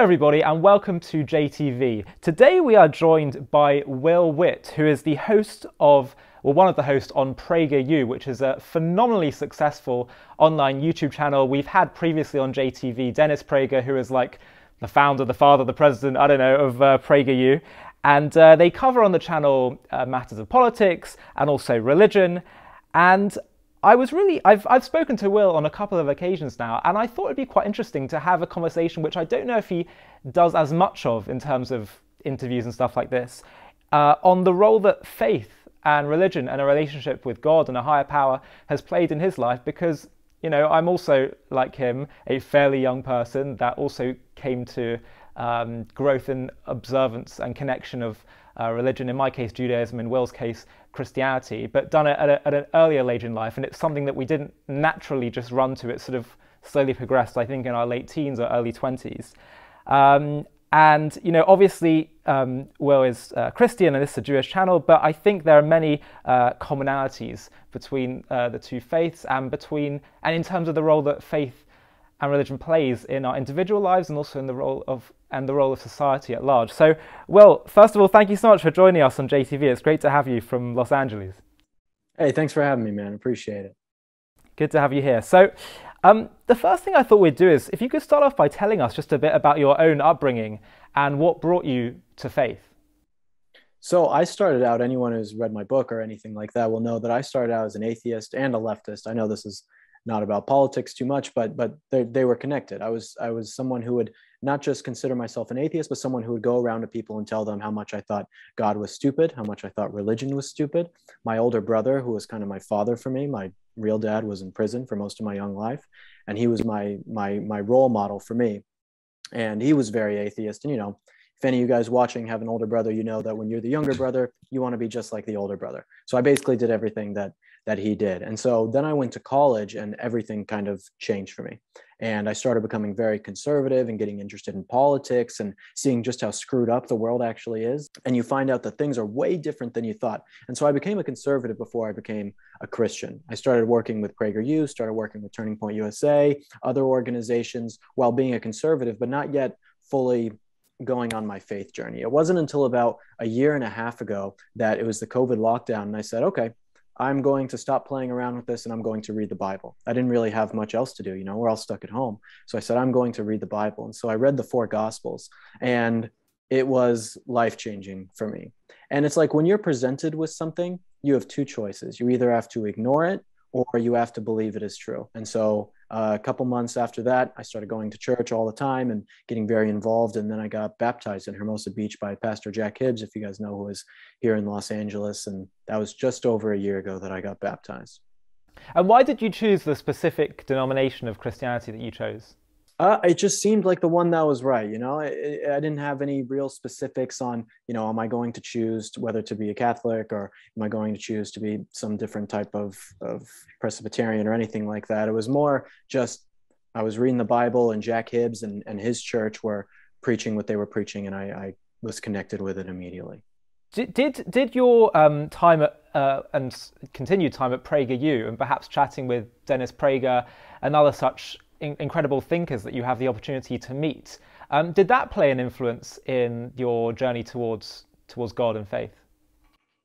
Hello, everybody, and welcome to JTV. Today we are joined by Will Witt, who is the host of, well, one of the hosts on PragerU, which is a phenomenally successful online YouTube channel. We've had previously on JTV Dennis Prager, who is like the founder, the father, the president, I don't know, of uh, PragerU. And uh, they cover on the channel uh, matters of politics and also religion. And I was really, I've, I've spoken to Will on a couple of occasions now, and I thought it'd be quite interesting to have a conversation, which I don't know if he does as much of in terms of interviews and stuff like this, uh, on the role that faith and religion and a relationship with God and a higher power has played in his life because, you know, I'm also, like him, a fairly young person that also came to um, growth in observance and connection of uh, religion, in my case, Judaism, in Will's case, Christianity, but done at, a, at, an earlier age in life. And it's something that we didn't naturally just run to. It sort of slowly progressed, I think, in our late teens or early 20s. Um, and, you know, obviously, um, Will is uh, Christian and this is a Jewish channel, but I think there are many uh, commonalities between uh, the two faiths and between, and in terms of the role that faith and religion plays in our individual lives and also in the role of and the role of society at large. So, well, first of all, thank you so much for joining us on JTV. It's great to have you from Los Angeles. Hey, thanks for having me, man. Appreciate it. Good to have you here. So, um, the first thing I thought we'd do is if you could start off by telling us just a bit about your own upbringing and what brought you to faith. So, I started out, anyone who's read my book or anything like that will know that I started out as an atheist and a leftist. I know this is not about politics too much, but but they, they were connected. I was I was someone who would not just consider myself an atheist, but someone who would go around to people and tell them how much I thought God was stupid, how much I thought religion was stupid. My older brother, who was kind of my father for me, my real dad was in prison for most of my young life, and he was my my my role model for me. And he was very atheist, and you know, if any of you guys watching have an older brother, you know that when you're the younger brother, you want to be just like the older brother. So I basically did everything that that he did. And so then I went to college and everything kind of changed for me. And I started becoming very conservative and getting interested in politics and seeing just how screwed up the world actually is. And you find out that things are way different than you thought. And so I became a conservative before I became a Christian. I started working with PragerU, started working with Turning Point USA, other organizations while being a conservative, but not yet fully going on my faith journey. It wasn't until about a year and a half ago that it was the COVID lockdown. And I said, okay, I'm going to stop playing around with this and I'm going to read the Bible. I didn't really have much else to do, you know, we're all stuck at home. So I said, I'm going to read the Bible. And so I read the four Gospels and it was life changing for me. And it's like when you're presented with something, you have two choices. You either have to ignore it or you have to believe it is true. And so uh, a couple months after that, I started going to church all the time and getting very involved. And then I got baptized in Hermosa Beach by Pastor Jack Hibbs, if you guys know who is here in Los Angeles. And that was just over a year ago that I got baptized. And why did you choose the specific denomination of Christianity that you chose? Uh, it just seemed like the one that was right. You know, I, I, didn't have any real specifics on, you know, am I going to choose whether to be a Catholic or am I going to choose to be some different type of, of Presbyterian or anything like that. It was more just I was reading the Bible and Jack Hibbs and, and his church were preaching what they were preaching, and I, I was connected with it immediately. Did did, did your um, time at uh, and continued time at PragerU and perhaps chatting with Dennis Prager and other such in- incredible thinkers that you have the opportunity to meet. Um, did that play an influence in your journey towards towards God and faith?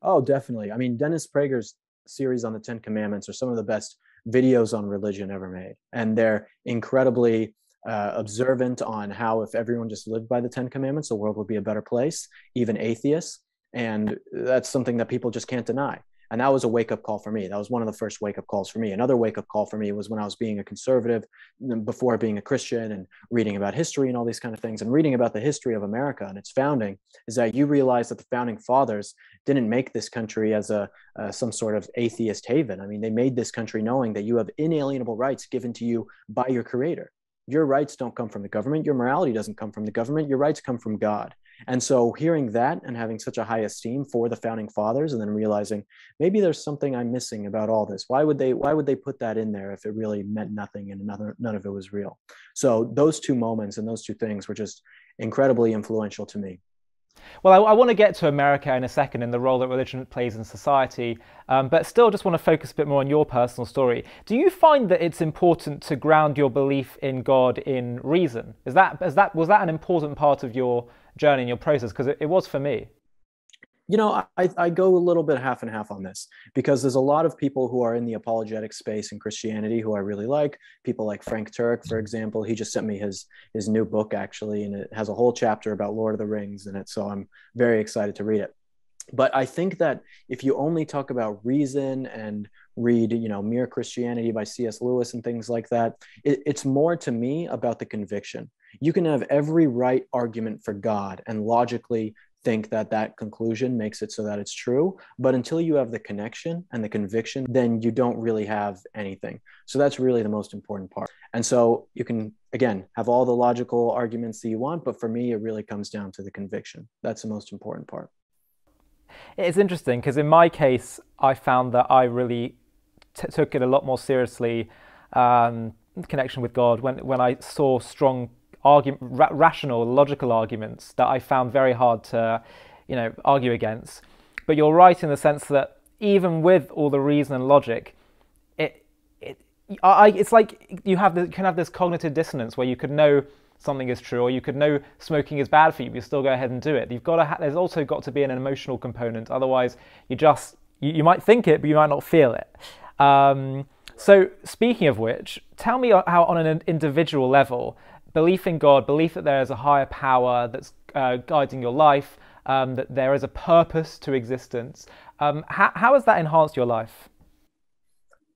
Oh, definitely. I mean, Dennis Prager's series on the Ten Commandments are some of the best videos on religion ever made, and they're incredibly uh, observant on how if everyone just lived by the Ten Commandments, the world would be a better place, even atheists. And that's something that people just can't deny and that was a wake up call for me. That was one of the first wake up calls for me. Another wake up call for me was when i was being a conservative before being a christian and reading about history and all these kind of things and reading about the history of america and its founding is that you realize that the founding fathers didn't make this country as a uh, some sort of atheist haven. I mean they made this country knowing that you have inalienable rights given to you by your creator. Your rights don't come from the government. Your morality doesn't come from the government. Your rights come from god and so hearing that and having such a high esteem for the founding fathers and then realizing maybe there's something I'm missing about all this. Why would they why would they put that in there if it really meant nothing and another none of it was real? So those two moments and those two things were just incredibly influential to me. Well, I, I, want to get to America in a second and the role that religion plays in society, um, but still just want to focus a bit more on your personal story. Do you find that it's important to ground your belief in God in reason? Is that, is that was that an important part of your journey and your process? Because it, it was for me. You know I, I go a little bit half and half on this because there's a lot of people who are in the apologetic space in christianity who i really like. People like frank turek for example he just sent me his his new book actually and it has a whole chapter about lord of the rings in it so i'm very excited to read it. But i think that if you only talk about reason and read you know mere christianity by cs lewis and things like that it, it's more to me about the conviction you can have every right argument for god and logically think that that conclusion makes it so that it's true. But until you have the connection and the conviction, then you don't really have anything. So that's really the most important part. And so you can, again, have all the logical arguments that you want, but for me, it really comes down to the conviction. That's the most important part. It's interesting because in my case, I found that I really t- took it a lot more seriously. Um, connection with God when when I saw strong ra- rational, logical arguments that I found very hard to, you know, argue against. But you're right in the sense that even with all the reason and logic, it, it, I, it's like you have the, can have this cognitive dissonance where you could know something is true, or you could know smoking is bad for you, but you still go ahead and do it. You've got to. Ha- there's also got to be an emotional component. Otherwise, you just you, you might think it, but you might not feel it. Um, so, speaking of which, tell me how, on an individual level, belief in God, belief that there is a higher power that's uh, guiding your life, um, that there is a purpose to existence. Um, how, how has that enhanced your life?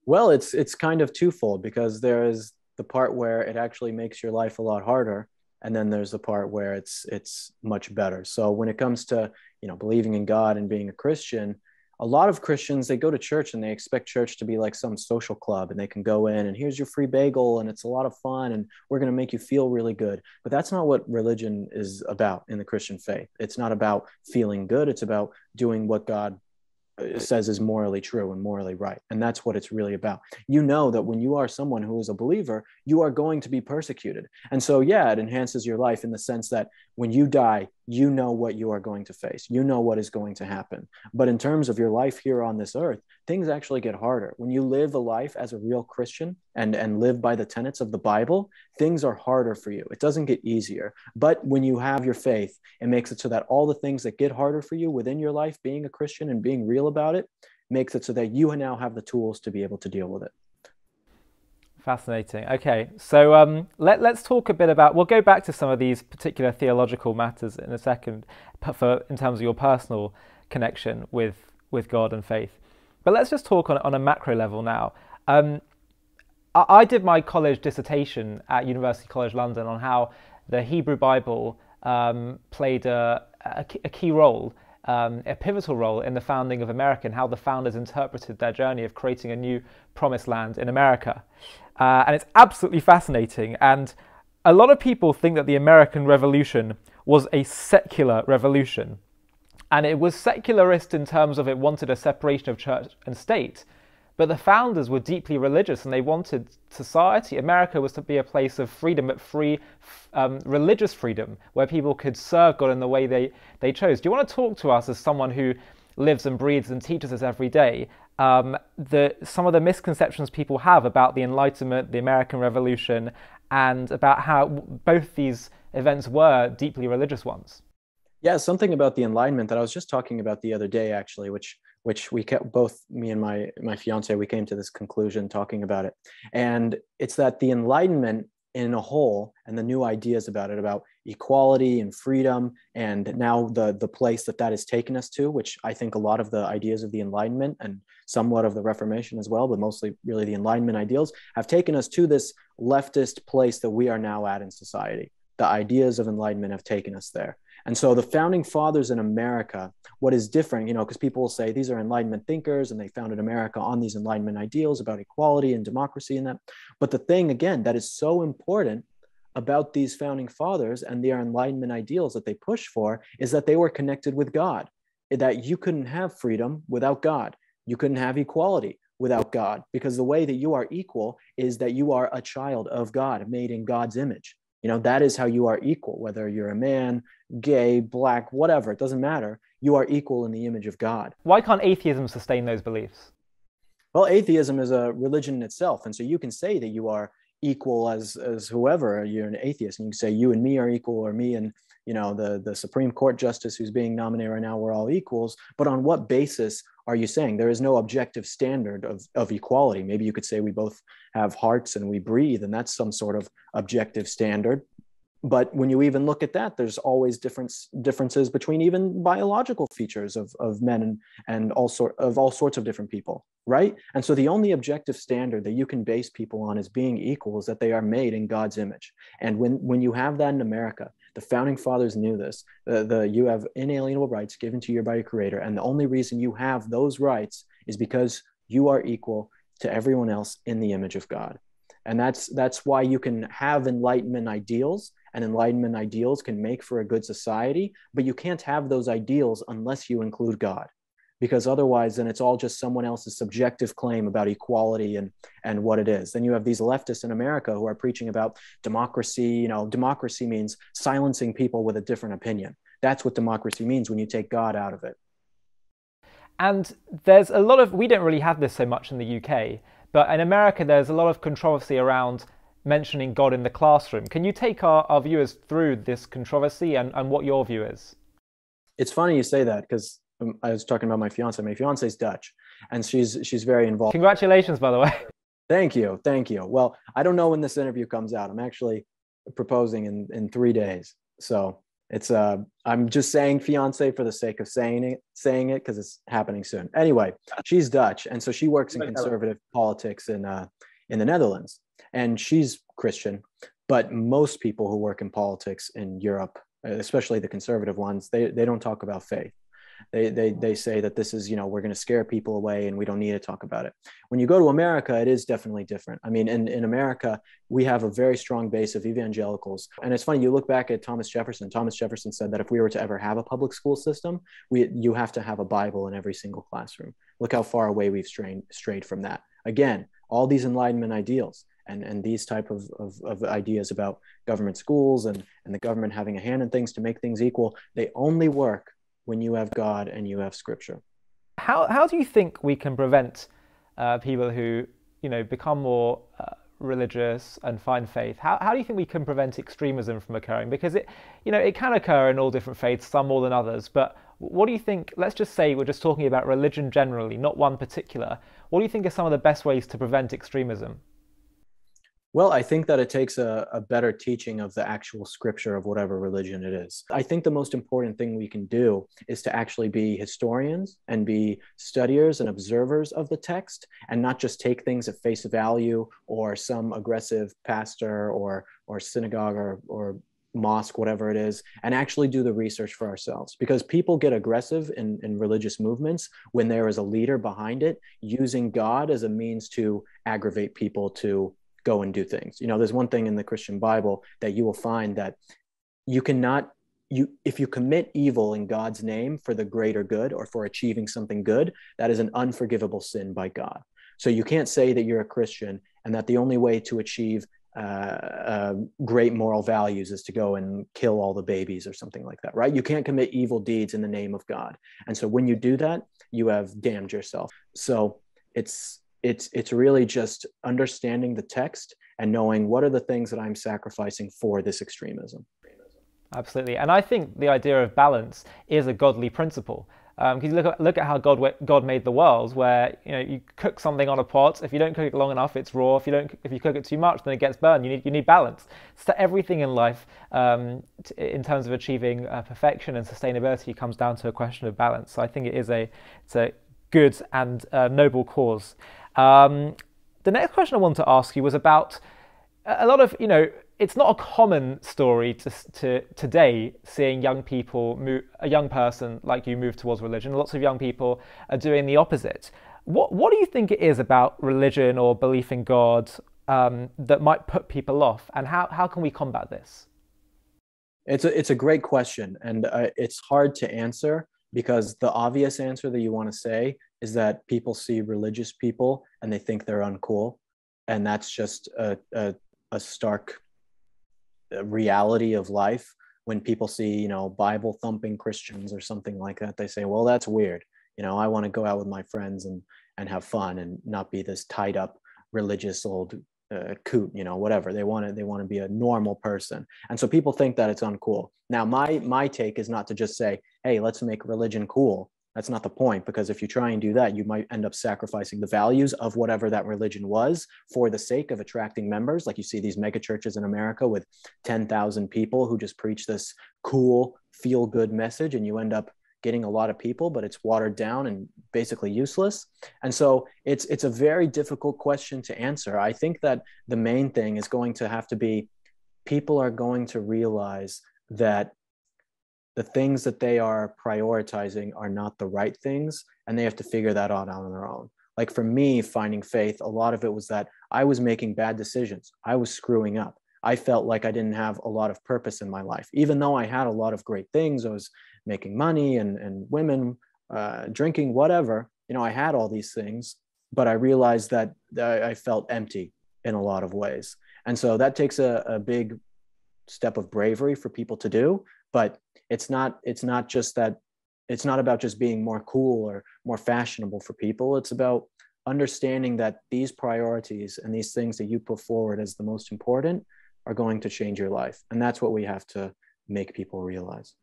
Well, it's it's kind of twofold because there is the part where it actually makes your life a lot harder, and then there's the part where it's it's much better. So when it comes to you know believing in God and being a Christian, a lot of Christians they go to church and they expect church to be like some social club and they can go in and here's your free bagel and it's a lot of fun and we're going to make you feel really good. But that's not what religion is about in the Christian faith. It's not about feeling good, it's about doing what God Uh, says is morally true and morally right. And that's what it's really about. You know that when you are someone who is a believer, you are going to be persecuted. And so, yeah, it enhances your life in the sense that when you die, you know what you are going to face, you know what is going to happen. But in terms of your life here on this earth, things actually get harder. When you live a life as a real Christian and, and live by the tenets of the Bible, things are harder for you. It doesn't get easier. But when you have your faith, it makes it so that all the things that get harder for you within your life, being a Christian and being real about it, makes it so that you now have the tools to be able to deal with it. Fascinating. Okay, so um, let, let's talk a bit about. We'll go back to some of these particular theological matters in a second, for in terms of your personal connection with with God and faith. But let's just talk on, on a macro level now. Um, I, I, did my college dissertation at University College London on how the Hebrew Bible um, played a, a, a, key role, um, a pivotal role in the founding of America and how the founders interpreted their journey of creating a new promised land in America. Uh, and it's absolutely fascinating. And a lot of people think that the American Revolution was a secular revolution. And it was secularist in terms of it wanted a separation of church and state. But the founders were deeply religious and they wanted society. America was to be a place of freedom, but free um, religious freedom, where people could serve God in the way they, they chose. Do you want to talk to us as someone who lives and breathes and teaches us every day um, the, some of the misconceptions people have about the Enlightenment, the American Revolution, and about how both these events were deeply religious ones? Yeah, something about the Enlightenment that I was just talking about the other day, actually, which which we kept both me and my my fiance we came to this conclusion talking about it, and it's that the Enlightenment in a whole and the new ideas about it about equality and freedom and now the the place that that has taken us to which i think a lot of the ideas of the enlightenment and somewhat of the reformation as well but mostly really the enlightenment ideals have taken us to this leftist place that we are now at in society. The ideas of enlightenment have taken us there and so the founding fathers in America, what is different, you know, because people will say these are Enlightenment thinkers and they founded America on these Enlightenment ideals about equality and democracy and that. But the thing, again, that is so important about these founding fathers and their Enlightenment ideals that they push for is that they were connected with God, that you couldn't have freedom without God. You couldn't have equality without God, because the way that you are equal is that you are a child of God, made in God's image. You know, that is how you are equal, whether you're a man, gay, black, whatever, it doesn't matter. You are equal in the image of God. Why can't atheism sustain those beliefs? Well, atheism is a religion in itself. And so you can say that you are equal as as whoever you're an atheist and you can say you and me are equal or me and you know the the supreme court justice who's being nominated right now we're all equals but on what basis are you saying there is no objective standard of, of equality maybe you could say we both have hearts and we breathe and that's some sort of objective standard but when you even look at that there's always difference differences between even biological features of, of men and, and all sort of all sorts of different people right? And so the only objective standard that you can base people on as being equal is that they are made in god's image. And when when you have that in america the founding fathers knew this. The, the you have inalienable rights given to you by your creator and the only reason you have those rights is because you are equal to everyone else in the image of god. And that's that's why you can have enlightenment ideals and enlightenment ideals can make for a good society but you can't have those ideals unless you include god. Because otherwise then it's all just someone else's subjective claim about equality and and what it is. Then you have these leftists in america who are preaching about democracy you know democracy means silencing people with a different opinion. That's what democracy means when you take god out of it. And there's a lot of we don't really have this so much in the uk but in america there's a lot of controversy around mentioning God in the classroom. Can you take our, our viewers through this controversy and, and what your view is? It's funny you say that because um, I was talking about my fiance. My fiance is Dutch, and she's she's very involved. Congratulations, by the way. Thank you, thank you. Well, I don't know when this interview comes out. I'm actually proposing in in three days, so it's uh I'm just saying fiance for the sake of saying it, saying it because it's happening soon. Anyway, she's Dutch, and so she works in conservative politics in uh in the Netherlands and she's Christian. But most people who work in politics in Europe, especially the conservative ones, they, they don't talk about faith. They, they, they say that this is, you know, we're going to scare people away and we don't need to talk about it. When you go to America, it is definitely different. I mean, in, in America, we have a very strong base of evangelicals. And it's funny, you look back at Thomas Jefferson. Thomas Jefferson said that if we were to ever have a public school system, we, you have to have a Bible in every single classroom. Look how far away we've strayed, strayed from that. Again, all these Enlightenment ideals and, and these type of, of, of, ideas about government schools and, and the government having a hand in things to make things equal, they only work when you have God and you have scripture. How, how do you think we can prevent uh, people who, you know, become more uh, religious and find faith? How, how do you think we can prevent extremism from occurring? Because it, you know, it can occur in all different faiths, some more than others, but what do you think? Let's just say we're just talking about religion generally, not one particular. What do you think are some of the best ways to prevent extremism? Well, I think that it takes a, a, better teaching of the actual scripture of whatever religion it is. I think the most important thing we can do is to actually be historians and be studiers and observers of the text and not just take things at face value or some aggressive pastor or, or synagogue or, or mosque, whatever it is, and actually do the research for ourselves. Because people get aggressive in, in religious movements when there is a leader behind it using God as a means to aggravate people to go and do things. You know, there's one thing in the Christian Bible that you will find that you cannot you if you commit evil in God's name for the greater good or for achieving something good, that is an unforgivable sin by God. So you can't say that you're a Christian and that the only way to achieve uh, uh, great moral values is to go and kill all the babies or something like that, right? You can't commit evil deeds in the name of God. And so when you do that, you have damned yourself. So it's it's it's really just understanding the text and knowing what are the things that I'm sacrificing for this extremism. Absolutely, and I think the idea of balance is a godly principle. Because um, you look at look at how God God made the world, where you know you cook something on a pot. If you don't cook it long enough, it's raw. If you don't, if you cook it too much, then it gets burned. You need you need balance. So everything in life, um, t- in terms of achieving uh, perfection and sustainability, comes down to a question of balance. So I think it is a it's a good and uh, noble cause. Um, the next question I wanted to ask you was about a lot of, you know, it's not a common story to, to today seeing young people, move, a young person like you move towards religion. Lots of young people are doing the opposite. What, what do you think it is about religion or belief in God um, that might put people off, and how, how can we combat this? It's a, it's a great question, and uh, it's hard to answer because the obvious answer that you want to say is that people see religious people and they think they're uncool. And that's just a, a, a stark reality of life. When people see you know bible thumping christians or something like that they say well that's weird. You know i want to go out with my friends and and have fun and not be this tied up religious old uh, coot you know whatever. They want to they want to be a normal person. And so people think that it's uncool. Now my my take is not to just say hey let's make religion cool that's not the point because if you try and do that you might end up sacrificing the values of whatever that religion was for the sake of attracting members. Like you see these mega churches in america with 10,000 people who just preach this cool feel good message and you end up getting a lot of people but it's watered down and basically useless. And so it's it's a very difficult question to answer. I think that the main thing is going to have to be people are going to realize that the things that they are prioritizing are not the right things and they have to figure that out on their own. Like for me finding faith a lot of it was that i was making bad decisions. I was screwing up. I felt like i didn't have a lot of purpose in my life. Even though i had a lot of great things i was making money and, and women uh, drinking whatever you know i had all these things but i realized that i felt empty in a lot of ways. And so that takes a, a big step of bravery for people to do but it's not it's not just that it's not about just being more cool or more fashionable for people. It's about understanding that these priorities and these things that you put forward as the most important are going to change your life. And that's what we have to make people realize.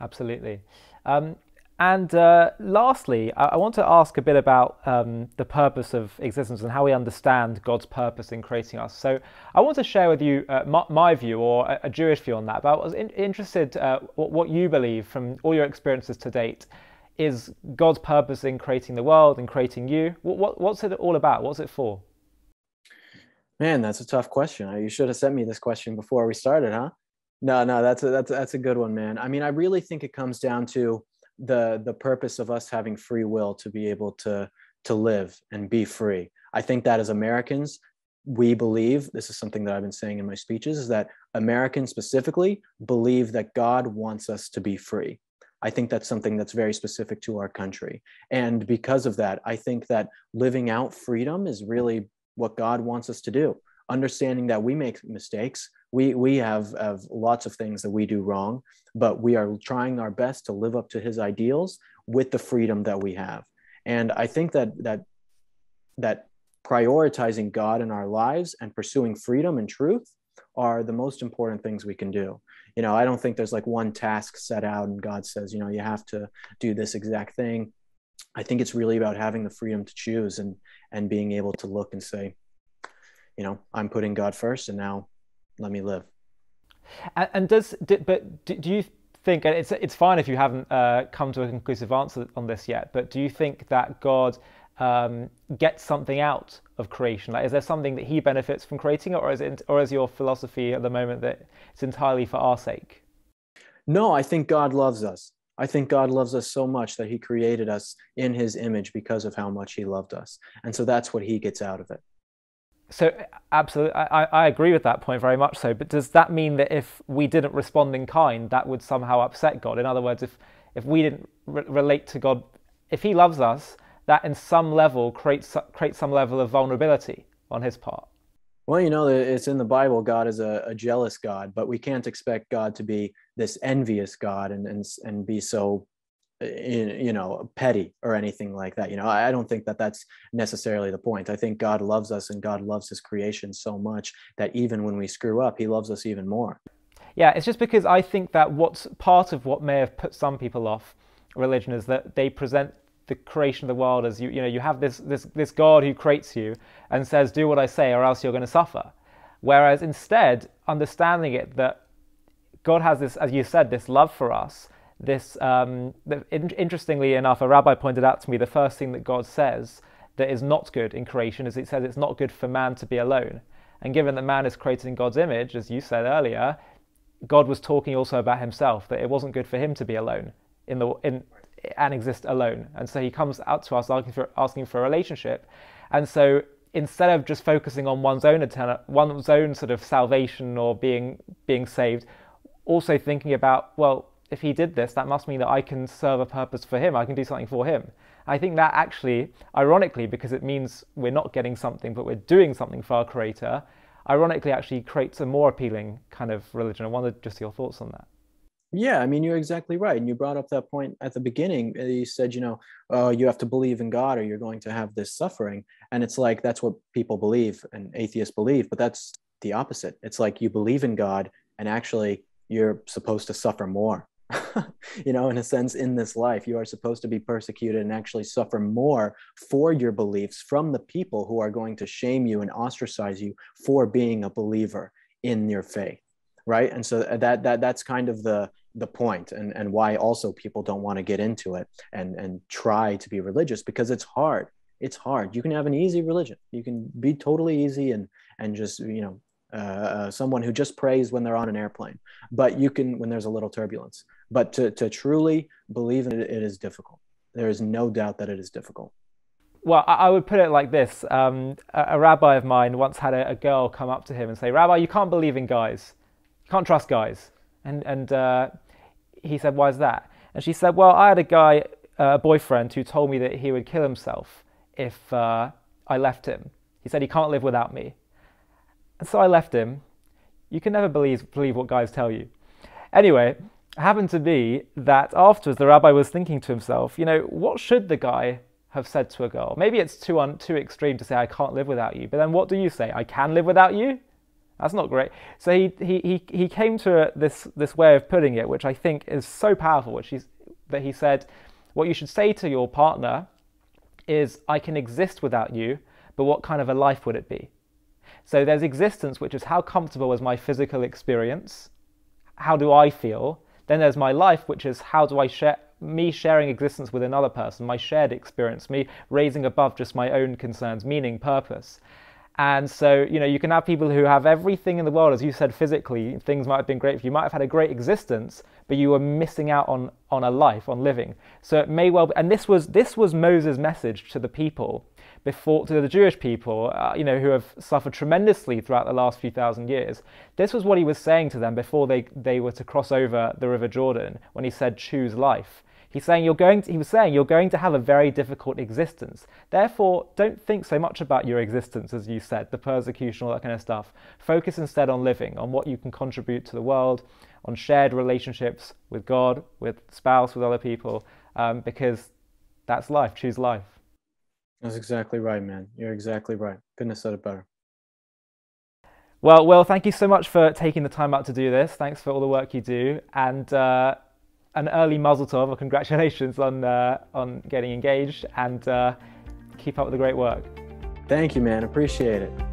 Absolutely. Um, and uh, lastly, I, I, want to ask a bit about um, the purpose of existence and how we understand God's purpose in creating us. So, I want to share with you uh, my, my, view or a, a, Jewish view on that. But I was in, interested uh, what, what, you believe from all your experiences to date is God's purpose in creating the world and creating you. What, what, what's it all about? What's it for? Man, that's a tough question. You should have sent me this question before we started, huh? No, no, that's a, that's a, that's a good one, man. I mean, I really think it comes down to the the purpose of us having free will to be able to to live and be free. I think that as americans we believe this is something that i've been saying in my speeches is that americans specifically believe that god wants us to be free. I think that's something that's very specific to our country. And because of that i think that living out freedom is really what god wants us to do understanding that we make mistakes. We we have, have lots of things that we do wrong but we are trying our best to live up to his ideals with the freedom that we have. And i think that that that prioritizing god in our lives and pursuing freedom and truth are the most important things we can do. You know i don't think there's like one task set out and god says you know you have to do this exact thing. I think it's really about having the freedom to choose and and being able to look and say you know i'm putting god first and now let me live. And, and does but do, do, you think and it's it's fine if you haven't uh, come to a conclusive answer on this yet, but do you think that God um, gets something out of creation? Like, is there something that He benefits from creating it, or is it or is your philosophy at the moment that it's entirely for our sake? No, I think God loves us. I think God loves us so much that He created us in His image because of how much He loved us, and so that's what He gets out of it. So absolutely, I, I agree with that point very much so. But does that mean that if we didn't respond in kind, that would somehow upset God? In other words, if if we didn't re- relate to God, if He loves us, that in some level creates creates some level of vulnerability on His part. Well, you know, it's in the Bible. God is a, a jealous God, but we can't expect God to be this envious God and and and be so you know petty or anything like that you know? I don't think that that's necessarily the point. I think god loves us and god loves his creation so much that even when we screw up he loves us even more. Yeah it's just because i think that what's part of what may have put some people off religion is that they present the creation of the world as you you know you have this this this god who creates you and says do what i say or else you're going to suffer. Whereas instead understanding it that god has this as you said this love for us this um, in, interestingly enough a rabbi pointed out to me the first thing that god says that is not good in creation is it says it's not good for man to be alone. And given that man is created in god's image as you said earlier god was talking also about himself that it wasn't good for him to be alone in the in and exist alone. And so he comes out to us asking for asking for a relationship. And so instead of just focusing on one's own one's own sort of salvation or being being saved also thinking about well if he did this, that must mean that I can serve a purpose for him. I can do something for him. I think that actually, ironically, because it means we're not getting something, but we're doing something for our creator, ironically actually creates a more appealing kind of religion. I wondered just your thoughts on that. Yeah, I mean, you're exactly right. And you brought up that point at the beginning. Uh, you said, you know, uh, you have to believe in God or you're going to have this suffering. And it's like, that's what people believe and atheists believe, but that's the opposite. It's like you believe in God and actually you're supposed to suffer more. you know, in a sense, in this life, you are supposed to be persecuted and actually suffer more for your beliefs from the people who are going to shame you and ostracize you for being a believer in your faith right? And so that that that's kind of the the point and and why also people don't want to get into it and and try to be religious because it's hard. It's hard. You can have an easy religion. You can be totally easy and and just you know uh, uh, someone who just prays when they're on an airplane but you can when there's a little turbulence but to, to truly believe in it, it is difficult there is no doubt that it is difficult well, I would put it like this. Um, a, rabbi of mine once had a, a, girl come up to him and say, Rabbi, you can't believe in guys. You can't trust guys. And, and uh, he said, Why is that? And she said, Well, I had a guy, uh, a boyfriend, who told me that he would kill himself if uh, I left him. He said, He can't live without me. And so I left him. You can never believe, believe what guys tell you. Anyway, happened to be that afterwards the rabbi was thinking to himself, you know, what should the guy have said to a girl? Maybe it's too, un- too extreme to say, I can't live without you. But then what do you say? I can live without you? That's not great. So he, he, he, he came to this, this way of putting it, which I think is so powerful, which is that he said, what you should say to your partner is, I can exist without you, but what kind of a life would it be? So there's existence, which is how comfortable was my physical experience? How do I feel? Then there's my life, which is how do I share me sharing existence with another person, my shared experience, me raising above just my own concerns, meaning, purpose. And so, you know, you can have people who have everything in the world, as you said, physically, things might have been great for you. Might have had a great existence, but you were missing out on, on a life, on living. So it may well be, and this was, this was Moses' message to the people before, to the Jewish people, uh, you know, who have suffered tremendously throughout the last few thousand years. This was what he was saying to them before they, they were to cross over the River Jordan when he said, choose life. He's saying you're going to, he was saying you're going to have a very difficult existence. Therefore, don't think so much about your existence, as you said, the persecution, all that kind of stuff. Focus instead on living, on what you can contribute to the world, on shared relationships with God, with spouse, with other people, um, because that's life. Choose life. That's exactly right, man. You're exactly right. Couldn't have said it better. Well, Will, thank you so much for taking the time out to do this. Thanks for all the work you do. And uh, an early Mazel Tov, or congratulations on uh, on getting engaged, and uh, keep up with the great work. Thank you, man. Appreciate it.